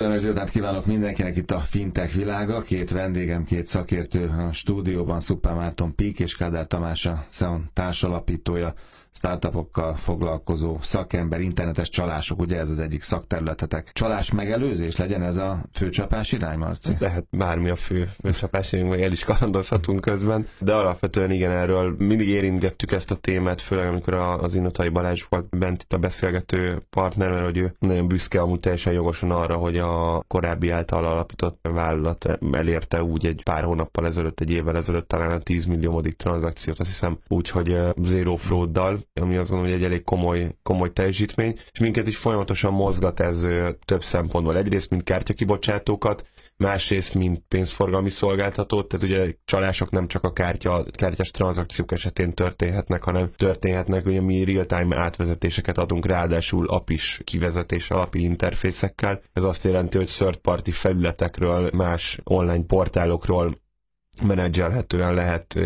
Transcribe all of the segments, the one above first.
Kellemes délután kívánok mindenkinek itt a fintech világa. Két vendégem, két szakértő a stúdióban, Szupán Márton Pík és Kádár Tamás a Szeon társalapítója startupokkal foglalkozó szakember, internetes csalások, ugye ez az egyik szakterületetek. Csalás megelőzés legyen ez a főcsapás irány, Marci? Lehet bármi a fő főcsapás vagy el is kalandozhatunk közben, de alapvetően igen, erről mindig érintgettük ezt a témát, főleg amikor az Inotai Balázs volt bent itt a beszélgető partner, mert hogy ő nagyon büszke amúgy teljesen jogosan arra, hogy a korábbi által alapított vállalat elérte úgy egy pár hónappal ezelőtt, egy évvel ezelőtt talán a 10 milliómodik tranzakciót, azt hiszem úgy, hogy zero frauddal, ami azt gondolom, hogy egy elég komoly, komoly teljesítmény, és minket is folyamatosan mozgat ez több szempontból. Egyrészt, mint kártyakibocsátókat, másrészt, mint pénzforgalmi szolgáltatót, tehát ugye csalások nem csak a kártya, kártyás tranzakciók esetén történhetnek, hanem történhetnek, ugye mi real-time átvezetéseket adunk, ráadásul APIS kivezetés API interfészekkel. Ez azt jelenti, hogy third party felületekről, más online portálokról menedzselhetően lehet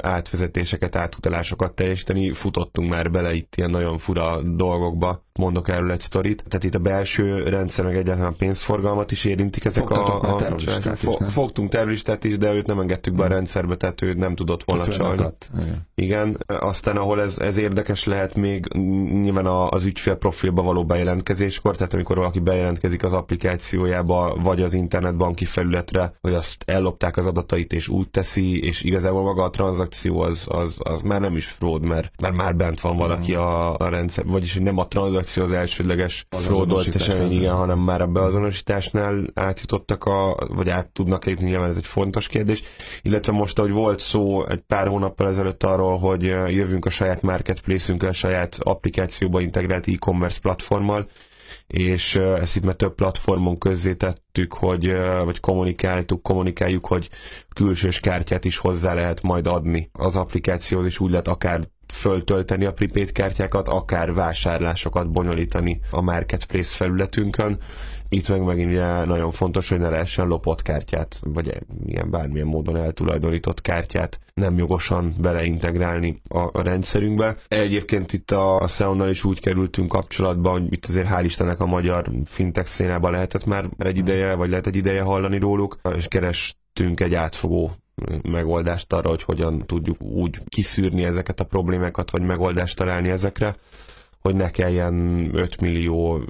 átvezetéseket, átutalásokat teljesíteni. Futottunk már bele itt ilyen nagyon fura dolgokba, mondok erről egy sztorit. Tehát itt a belső rendszer meg egyáltalán pénzforgalmat is érintik ezek a, a, a terroristát is, Fogtunk terroristát is, de őt nem engedtük be a rendszerbe, tehát ő nem tudott volna csalni. Igen. Igen. Aztán ahol ez, ez érdekes lehet még nyilván az ügyfél profilba való bejelentkezéskor, tehát amikor valaki bejelentkezik az applikációjába, vagy az internetbanki felületre, hogy azt ellopták az adatait és úgy teszi, és igazából maga a tranzakció az, az, az már nem is fraud, mert, mert már bent van valaki a, a rendszer, vagyis hogy nem a tranzakció az elsődleges fraudolt esemény, igen, hanem már a beazonosításnál átjutottak, a, vagy át tudnak jutni, nyilván ez egy fontos kérdés, illetve most, ahogy volt szó egy pár hónappal ezelőtt arról, hogy jövünk a saját marketplace-ünkkel, a saját applikációba integrált e-commerce platformmal, és ezt itt már több platformon közzétettük, hogy, vagy kommunikáltuk, kommunikáljuk, hogy külsős kártyát is hozzá lehet majd adni az applikációhoz, és úgy lehet akár föltölteni a prepaid kártyákat, akár vásárlásokat bonyolítani a marketplace felületünkön. Itt meg megint ugye nagyon fontos, hogy ne lehessen lopott kártyát, vagy ilyen bármilyen módon eltulajdonított kártyát nem jogosan beleintegrálni a, a rendszerünkbe. Egyébként itt a, a Soundnal is úgy kerültünk kapcsolatba, hogy itt azért hál' Istennek a magyar fintech szénában lehetett már egy ideje, vagy lehet egy ideje hallani róluk, és kerestünk egy átfogó megoldást arra, hogy hogyan tudjuk úgy kiszűrni ezeket a problémákat, vagy megoldást találni ezekre, hogy ne kelljen 5 millió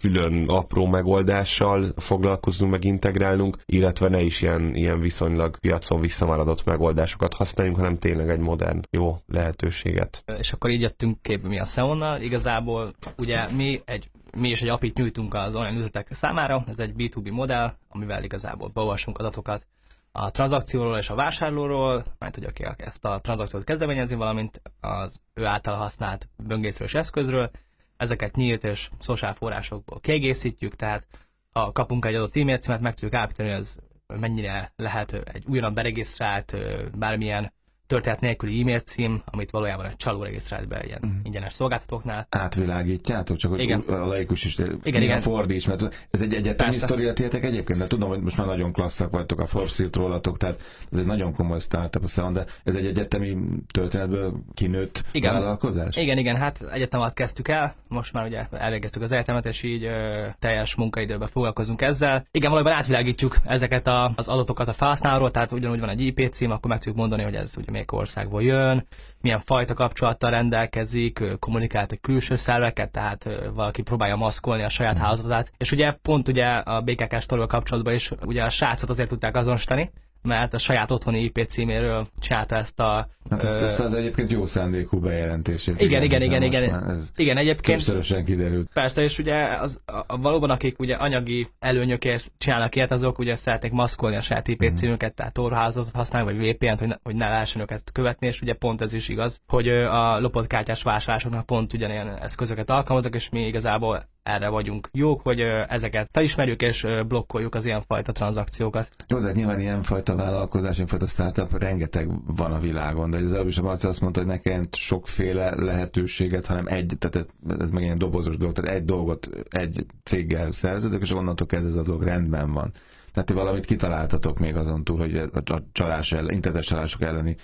külön apró megoldással foglalkoznunk, meg integrálnunk, illetve ne is ilyen, ilyen viszonylag piacon visszamaradott megoldásokat használjunk, hanem tényleg egy modern, jó lehetőséget. És akkor így jöttünk képbe mi a Xeonnal. Igazából ugye mi egy mi is egy apit nyújtunk az online üzletek számára, ez egy B2B modell, amivel igazából beolvasunk adatokat a tranzakcióról és a vásárlóról, mert hogy aki ezt a tranzakciót kezdeményezi, valamint az ő által használt böngészről és eszközről. Ezeket nyílt és szociál forrásokból kiegészítjük, tehát ha kapunk egy adott e-mail címet, meg tudjuk állítani, hogy ez mennyire lehet egy újonnan beregisztrált bármilyen történet nélküli e-mail cím, amit valójában egy csaló regisztrált be ilyen uh-huh. ingyenes szolgáltatóknál. Átvilágítjátok, csak igen. a laikus is igen, igen. fordíts, mert ez egy egyetemi sztoriat értek egyébként, de tudom, hogy most már nagyon klasszak vagytok, a Forbes írt rólatok, tehát ez egy nagyon komoly startup, szóval, de ez egy egyetemi történetből kinőtt igen. vállalkozás? Igen, igen, hát egyetemet kezdtük el, most már ugye elvégeztük az egyetemet, és így ö, teljes munkaidőben foglalkozunk ezzel. Igen, valójában átvilágítjuk ezeket a, az adatokat a felhasználóról, tehát ugyanúgy van egy IP cím, akkor meg tudjuk mondani, hogy ez ugye melyik országból jön, milyen fajta kapcsolattal rendelkezik, kommunikált egy külső szerveket, tehát valaki próbálja maszkolni a saját mm. házatát. És ugye pont ugye a BKK sztorival kapcsolatban is ugye a srácot azért tudták azonosítani, mert a saját otthoni IP címéről csinálta ezt a... Hát ezt, ezt az egyébként jó szándékú bejelentését. Igen, igen, igen, igen. Igen, ez igen egyébként. Többszörösen kiderült. Persze, és ugye az, a, valóban akik ugye anyagi előnyökért csinálnak ilyet, azok ugye szeretnék maszkolni a saját IP mm. címüket, tehát torházatot használni, vagy VPN-t, hogy ne, hogy ne lehessen őket követni, és ugye pont ez is igaz, hogy a lopott kártyás vásárlásoknak pont ugyanilyen eszközöket alkalmazok, és mi igazából erre vagyunk jók, hogy ezeket felismerjük és blokkoljuk az ilyenfajta tranzakciókat. Jó, de nyilván ilyenfajta vállalkozás, ilyenfajta startup rengeteg van a világon, de az előbb is a Marci azt mondta, hogy nekem sokféle lehetőséget, hanem egy, tehát ez, ez meg ilyen dobozos dolog, tehát egy dolgot egy céggel szerződök, és onnantól kezdve ez a dolog rendben van. Tehát ti valamit kitaláltatok még azon túl, hogy a csalás ellen, internetes csalások elleni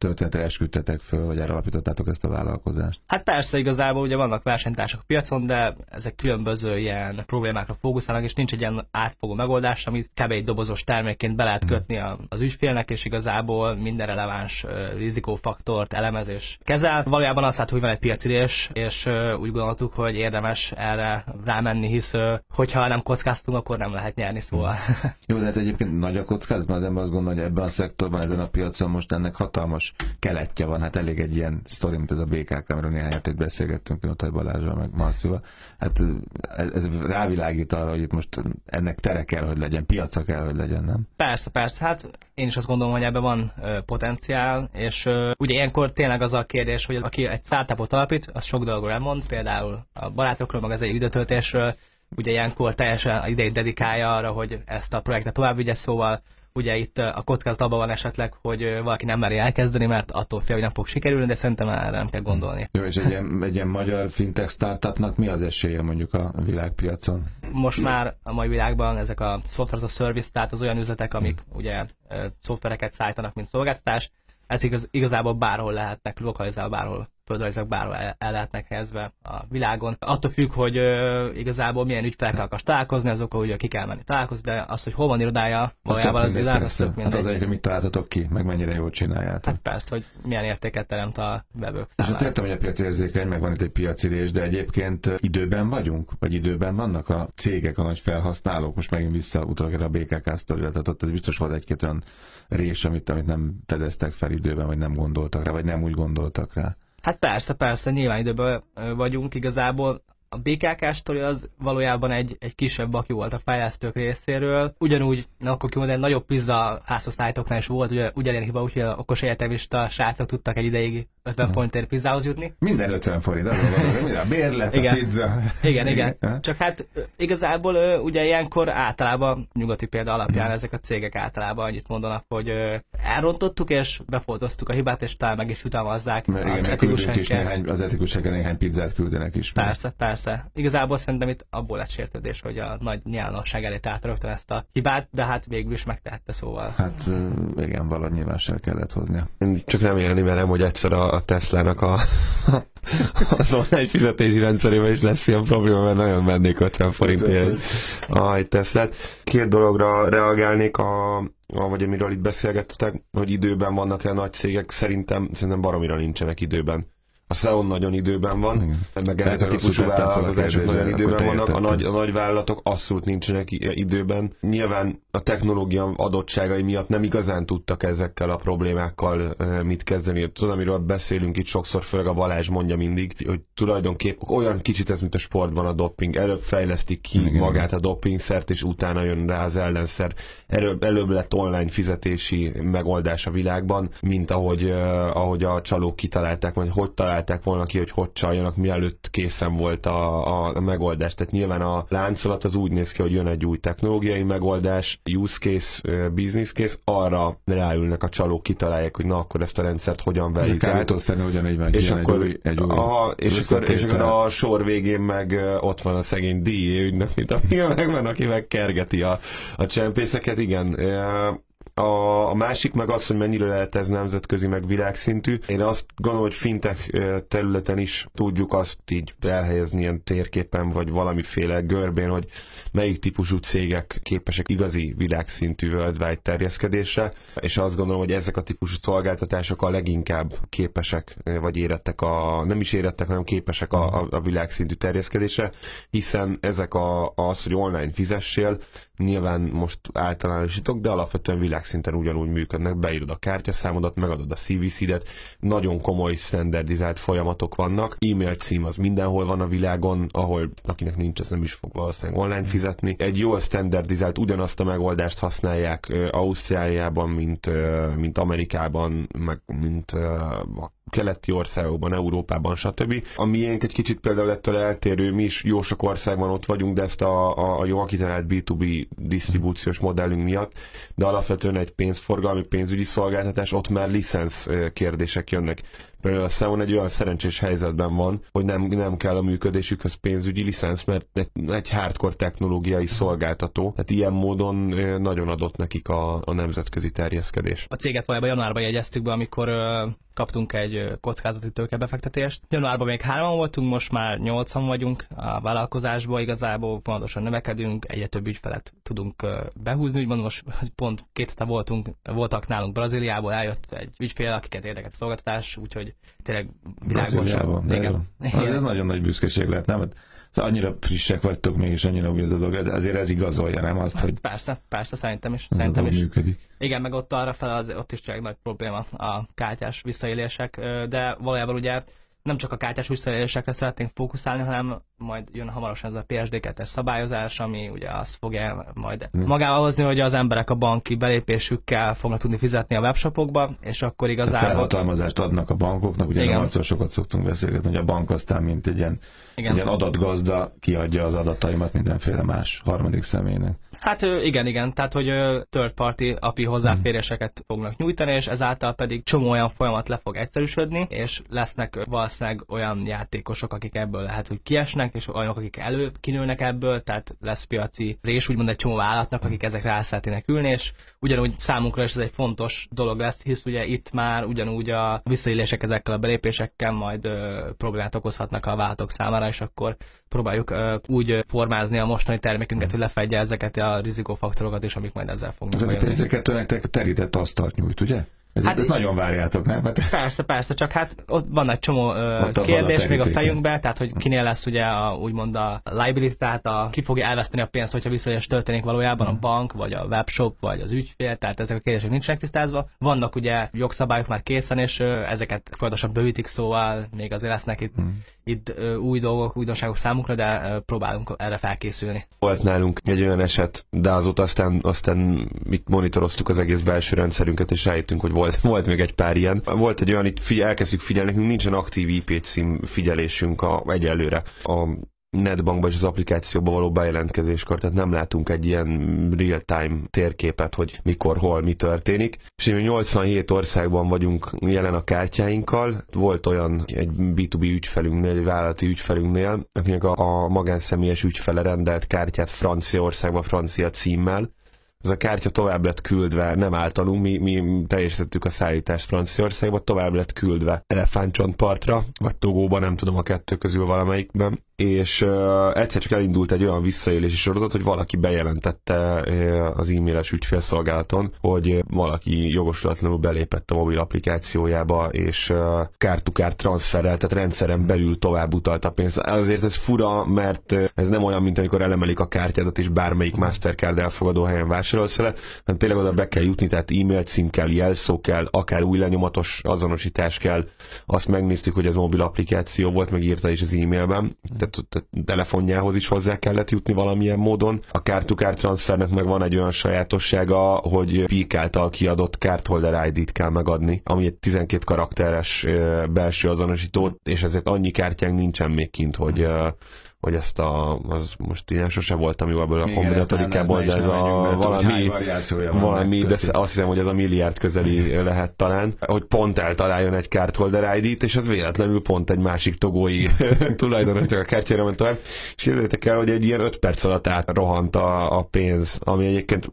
történetre esküdtetek föl, vagy erre alapítottátok ezt a vállalkozást? Hát persze, igazából ugye vannak versenytársak a piacon, de ezek különböző ilyen problémákra fókuszálnak, és nincs egy ilyen átfogó megoldás, amit kb. egy dobozos termékként be lehet kötni az ügyfélnek, és igazából minden releváns rizikófaktort elemez és kezel. Valójában azt látjuk, hogy van egy piacirés, és úgy gondoltuk, hogy érdemes erre rámenni, hisz hogyha nem kockáztunk, akkor nem lehet nyerni, szóval. Jó, de hát egyébként nagy a kockázat, mert az ember azt gondolja, hogy ebben a szektorban, ezen a piacon most ennek hatalmas keletje van. Hát elég egy ilyen sztori, mint ez a BKK, amiről néhány hetét beszélgettünk Notai Balázsral, meg Marcival. Hát ez, ez rávilágít arra, hogy itt most ennek tere kell, hogy legyen, piaca kell, hogy legyen, nem? Persze, persze. Hát én is azt gondolom, hogy ebben van ö, potenciál, és ö, ugye ilyenkor tényleg az a kérdés, hogy aki egy startupot alapít, az sok dologról elmond, például a barátokról, meg az egy időtöltésről, ugye ilyenkor teljesen idejét dedikálja arra, hogy ezt a projektet tovább vigye, szóval ugye itt a kockázat abban van esetleg, hogy valaki nem meri elkezdeni, mert attól fél, hogy nem fog sikerülni, de szerintem erre nem kell gondolni. Jó, és egy ilyen, egy ilyen magyar fintech startupnak mi az esélye mondjuk a világpiacon? Most már a mai világban ezek a software as a service, tehát az olyan üzletek, amik ugye szoftvereket szállítanak, mint szolgáltatás, ez igaz, igazából bárhol lehetnek lokalizálva, bárhol földrajzok bárhol el, el lehetnek helyezve a világon. Attól függ, hogy ö, igazából milyen ügyfelekkel akarsz találkozni, azok, hogy ki kell menni találkozni, de az, hogy hol van irodája, valójában az irodája, az tök Hát az egyik, mit találtatok ki, meg mennyire jól csináljátok. Hát persze, hogy milyen értéket teremt a webök És azt értem, hogy a piac érzékeny, meg van itt egy piacirés, de egyébként időben vagyunk? Vagy időben vannak a cégek, a nagy felhasználók? Most megint visszautalok erre a BKK sztorira, tehát ott ez biztos volt egy-két olyan rés, amit, amit nem fedeztek fel időben, vagy nem gondoltak rá, vagy nem úgy gondoltak rá. Hát persze, persze, nyilván időben vagyunk igazából a BKK sztori az valójában egy, egy kisebb baki volt a fejlesztők részéről. Ugyanúgy, na, akkor kimondani, egy nagyobb pizza házosztálytoknál is volt ugye, ugyanilyen hiba, úgyhogy a okos egyetemista srácok tudtak egy ideig 50 uh-huh. forintért pizzához jutni. Minden 50 forint, az minden a bérlet, igen. a pizza. Igen, igen. Ha? Csak hát igazából ugye ilyenkor általában, nyugati példa alapján uh-huh. ezek a cégek általában annyit mondanak, hogy elrontottuk és befoltoztuk a hibát, és talán meg is jutalmazzák. Mert az igen, etikus is néhány, az etikus néhány pizzát küldenek is. Persze, persze persze. Igazából szerintem itt abból lett sértődés, hogy a nagy nyilvánosság elé állt rögtön ezt a hibát, de hát végül is megtehette szóval. Hát igen, valahogy nyilvánosság kellett hoznia. Én csak remélni merem, hogy egyszer a, a Tesla-nak a, az online fizetési rendszerében is lesz ilyen probléma, mert nagyon mennék 50 forintért egy Teslát. Két dologra reagálnék a, a, vagy amiről itt beszélgettetek, hogy időben vannak-e nagy cégek, szerintem, szerintem baromira nincsenek időben a SEO nagyon időben van, Igen. meg ezek a típusú vállalkozások nagyon időben vannak, a nagy, a nagy vállalatok abszolút nincsenek időben. Nyilván a technológia adottságai miatt nem igazán tudtak ezekkel a problémákkal mit kezdeni. Tudom, amiről beszélünk itt sokszor, főleg a Balázs mondja mindig, hogy tulajdonképpen olyan kicsit ez, mint a sportban a doping. Előbb fejlesztik ki Igen. magát a dopingszert, és utána jön rá az ellenszer. Előbb, előbb lett online fizetési megoldás a világban, mint ahogy, ahogy a csalók kitalálták, vagy hogy találták találták volna ki, hogy hogy csaljanak, mielőtt készen volt a, a, a megoldás. Tehát nyilván a láncolat az úgy néz ki, hogy jön egy új technológiai megoldás, use case, business case, arra ráülnek a csalók, kitalálják, hogy na akkor ezt a rendszert hogyan veljük át. ugyanígy meg és akkor, egy új, egy új aha, és, akkor, és akkor a sor végén meg ott van a szegény DIA ügynök, mint ami megvan, aki meg kergeti a, a csempészeket. Igen, a, a másik meg az, hogy mennyire lehet ez nemzetközi, meg világszintű. Én azt gondolom, hogy fintech területen is tudjuk azt így elhelyezni ilyen térképen, vagy valamiféle görbén, hogy melyik típusú cégek képesek igazi világszintű worldwide terjeszkedésre, és azt gondolom, hogy ezek a típusú szolgáltatások a leginkább képesek, vagy érettek a, nem is érettek, hanem képesek a, a, a világszintű terjeszkedésre, hiszen ezek a, az, hogy online fizessél, nyilván most általánosítok, de alapvetően világszinten ugyanúgy működnek, beírod a kártyaszámodat, megadod a CVC-det, nagyon komoly standardizált folyamatok vannak, e-mail cím az mindenhol van a világon, ahol akinek nincs, az nem is fog valószínűleg online fizetni. Egy jól standardizált ugyanazt a megoldást használják Ausztráliában, mint, mint Amerikában, meg mint keleti országokban, Európában, stb. A miénk egy kicsit például ettől eltérő, mi is jó sok országban ott vagyunk, de ezt a, a, a jó kitalált B2B disztribúciós modellünk miatt, de alapvetően egy pénzforgalmi, pénzügyi szolgáltatás, ott már licensz kérdések jönnek. Például a Xeon egy olyan szerencsés helyzetben van, hogy nem, nem kell a működésükhöz pénzügyi licensz, mert egy, egy hardcore technológiai szolgáltató. Tehát ilyen módon nagyon adott nekik a, a nemzetközi terjeszkedés. A céget valójában januárban jegyeztük be, amikor kaptunk egy kockázati tőkebefektetést. Januárban még hárman voltunk, most már nyolcan vagyunk a vállalkozásban, igazából pontosan növekedünk, egyre több ügyfelet tudunk behúzni, úgymond most pont két hete voltunk, voltak nálunk Brazíliából, eljött egy ügyfél, akiket érdekelt szolgáltatás, úgyhogy tényleg világban. Igen. Az ez nagyon nagy büszkeség lehet, nem? Szóval annyira frissek vagytok még, és annyira új az a dolog, ezért ez igazolja, nem azt, hogy... Persze, persze, szerintem is. Szerintem is. működik. Igen, meg ott arra fel, az, ott is csak nagy probléma a kártyás visszaélések, de valójában ugye nem csak a kártyás visszaélésekre szeretnénk fókuszálni, hanem majd jön hamarosan ez a PSD2-es szabályozás, ami ugye azt fogja majd hmm. magával hozni, hogy az emberek a banki belépésükkel fognak tudni fizetni a webshopokba, és akkor igazából... Tehát felhatalmazást adnak a bankoknak, ugye Igen. nem sokat szoktunk beszélgetni, hogy a bank aztán mint egy ilyen, Igen. egy ilyen adatgazda kiadja az adataimat mindenféle más harmadik személynek. Hát igen, igen, tehát hogy third party API hozzáféréseket fognak nyújtani, és ezáltal pedig csomó olyan folyamat le fog egyszerűsödni, és lesznek valószínűleg olyan játékosok, akik ebből lehet, hogy kiesnek, és olyanok, akik elő kinőnek ebből, tehát lesz piaci rés, úgymond egy csomó állatnak, akik ezekre el szeretnének ülni, és ugyanúgy számunkra is ez egy fontos dolog lesz, hisz ugye itt már ugyanúgy a visszaélések ezekkel a belépésekkel majd ö, problémát okozhatnak a vállalatok számára, és akkor próbáljuk ö, úgy formázni a mostani termékünket, hogy lefedje ezeket a rizikófaktorokat is, amik majd ezzel fognak Ez a pd nektek terített asztalt nyújt, ugye? Ez, hát, ezt nagyon várjátok, nem? Hát... Persze, persze, csak hát ott van egy csomó ö, kérdés a még a fejünkben, tehát hogy kinél lesz ugye a, úgymond a liability, tehát a, ki fogja elveszteni a pénzt, hogyha visszaélés történik valójában a bank, vagy a webshop, vagy az ügyfél, tehát ezek a kérdések nincsenek tisztázva. Vannak ugye jogszabályok már készen, és ö, ezeket folyamatosan bővítik, szóval még azért lesznek itt, hmm. itt ö, új dolgok, újdonságok számukra, de ö, próbálunk erre felkészülni. Volt nálunk egy olyan eset, de azóta aztán, aztán mit monitoroztuk az egész belső rendszerünket, és rájöttünk, hogy volt, volt még egy pár ilyen. Volt egy olyan, itt figyel, elkezdjük figyelni, nekünk nincsen aktív IP cím figyelésünk a, egyelőre. A netbankban és az applikációban való bejelentkezéskor, tehát nem látunk egy ilyen real-time térképet, hogy mikor, hol, mi történik. És mi 87 országban vagyunk jelen a kártyáinkkal. Volt olyan egy B2B ügyfelünknél, egy vállalati ügyfelünknél, akinek a, a magánszemélyes ügyfele rendelt kártyát Franciaországban, francia címmel, ez a kártya tovább lett küldve, nem általunk, mi, mi teljesítettük a szállítást Franciaországba, tovább lett küldve Elefántcsontpartra, vagy Togóba, nem tudom a kettő közül valamelyikben, és egyszer csak elindult egy olyan visszaélési sorozat, hogy valaki bejelentette az e-mailes ügyfélszolgálaton, hogy valaki jogosulatlanul belépett a mobil applikációjába, és kár-to-kár transferrel, tehát rendszeren belül tovább utalt a pénzt. Azért ez fura, mert ez nem olyan, mint amikor elemelik a kártyádat, és bármelyik Mastercard elfogadó helyen vásárolsz vele, hanem tényleg oda be kell jutni, tehát e-mail cím kell, jelszó kell, akár új lenyomatos azonosítás kell. Azt megnéztük, hogy ez mobil applikáció volt, megírta is az e-mailben. Tehát telefonjához is hozzá kellett jutni valamilyen módon. A kártukár transfernek meg van egy olyan sajátossága, hogy PIK által kiadott cardholder ID-t kell megadni, ami egy 12 karakteres belső azonosító, és ezért annyi kártyánk nincsen még kint, hogy hogy ezt a, az most ilyen sose voltam jó ebből a kombinatorikából, de ez a valami, valami de azt hiszem, hogy ez a milliárd közeli lehet talán, hogy pont eltaláljon egy cardholder ID-t, és az véletlenül pont egy másik togói tulajdonosnak a kártyára ment tovább, és kérdezzétek el, hogy egy ilyen 5 perc alatt átrohant a, a pénz, ami egyébként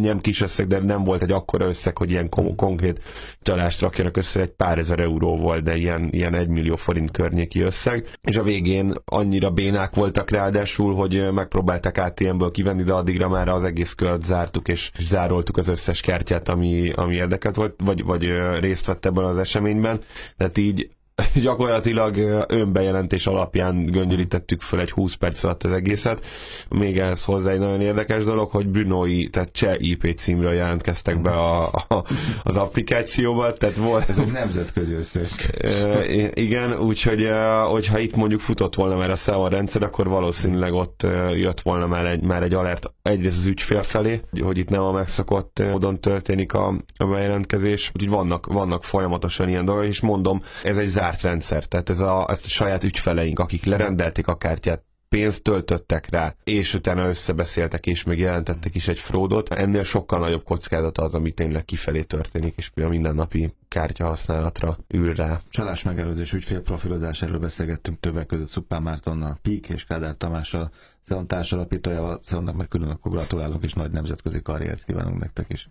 nem kis összeg, de nem volt egy akkora összeg, hogy ilyen kon- konkrét csalást rakjanak össze, egy pár ezer euró volt, de ilyen, ilyen egy millió forint környéki összeg, és a végén annyira bénál problémák voltak ráadásul, hogy megpróbáltak ATM-ből kivenni, de addigra már az egész kört zártuk, és zároltuk az összes kártyát, ami, ami érdekelt volt, vagy, vagy részt vett ebben az eseményben. Tehát így gyakorlatilag önbejelentés alapján göngyölítettük föl egy 20 perc alatt az egészet. Még ehhez hozzá egy nagyon érdekes dolog, hogy Brunoi, tehát cseh IP címről jelentkeztek be a, a, az applikációba, tehát volt... Ez egy nemzetközi összes. igen, úgyhogy hogyha itt mondjuk futott volna már a SEO rendszer, akkor valószínűleg ott jött volna már egy, már egy alert egyrészt az ügyfél felé, hogy itt nem a megszokott módon történik a, a bejelentkezés, úgyhogy vannak, vannak folyamatosan ilyen dolgok, és mondom, ez egy zárt rendszer, tehát ez a, ezt a saját ügyfeleink, akik lerendelték a kártyát, pénzt töltöttek rá, és utána összebeszéltek, és még jelentettek is egy fraudot, ennél sokkal nagyobb kockázat az, ami tényleg kifelé történik, és a mindennapi kártya használatra ül rá. Csalás megelőzés ügyfélprofilozás, erről beszélgettünk többek között Szupán Mártonnal, Pík és Kádár Tamással, Szeon társalapítójával, Szeonnak meg külön akkor gratulálunk, és nagy nemzetközi karriert kívánunk nektek is.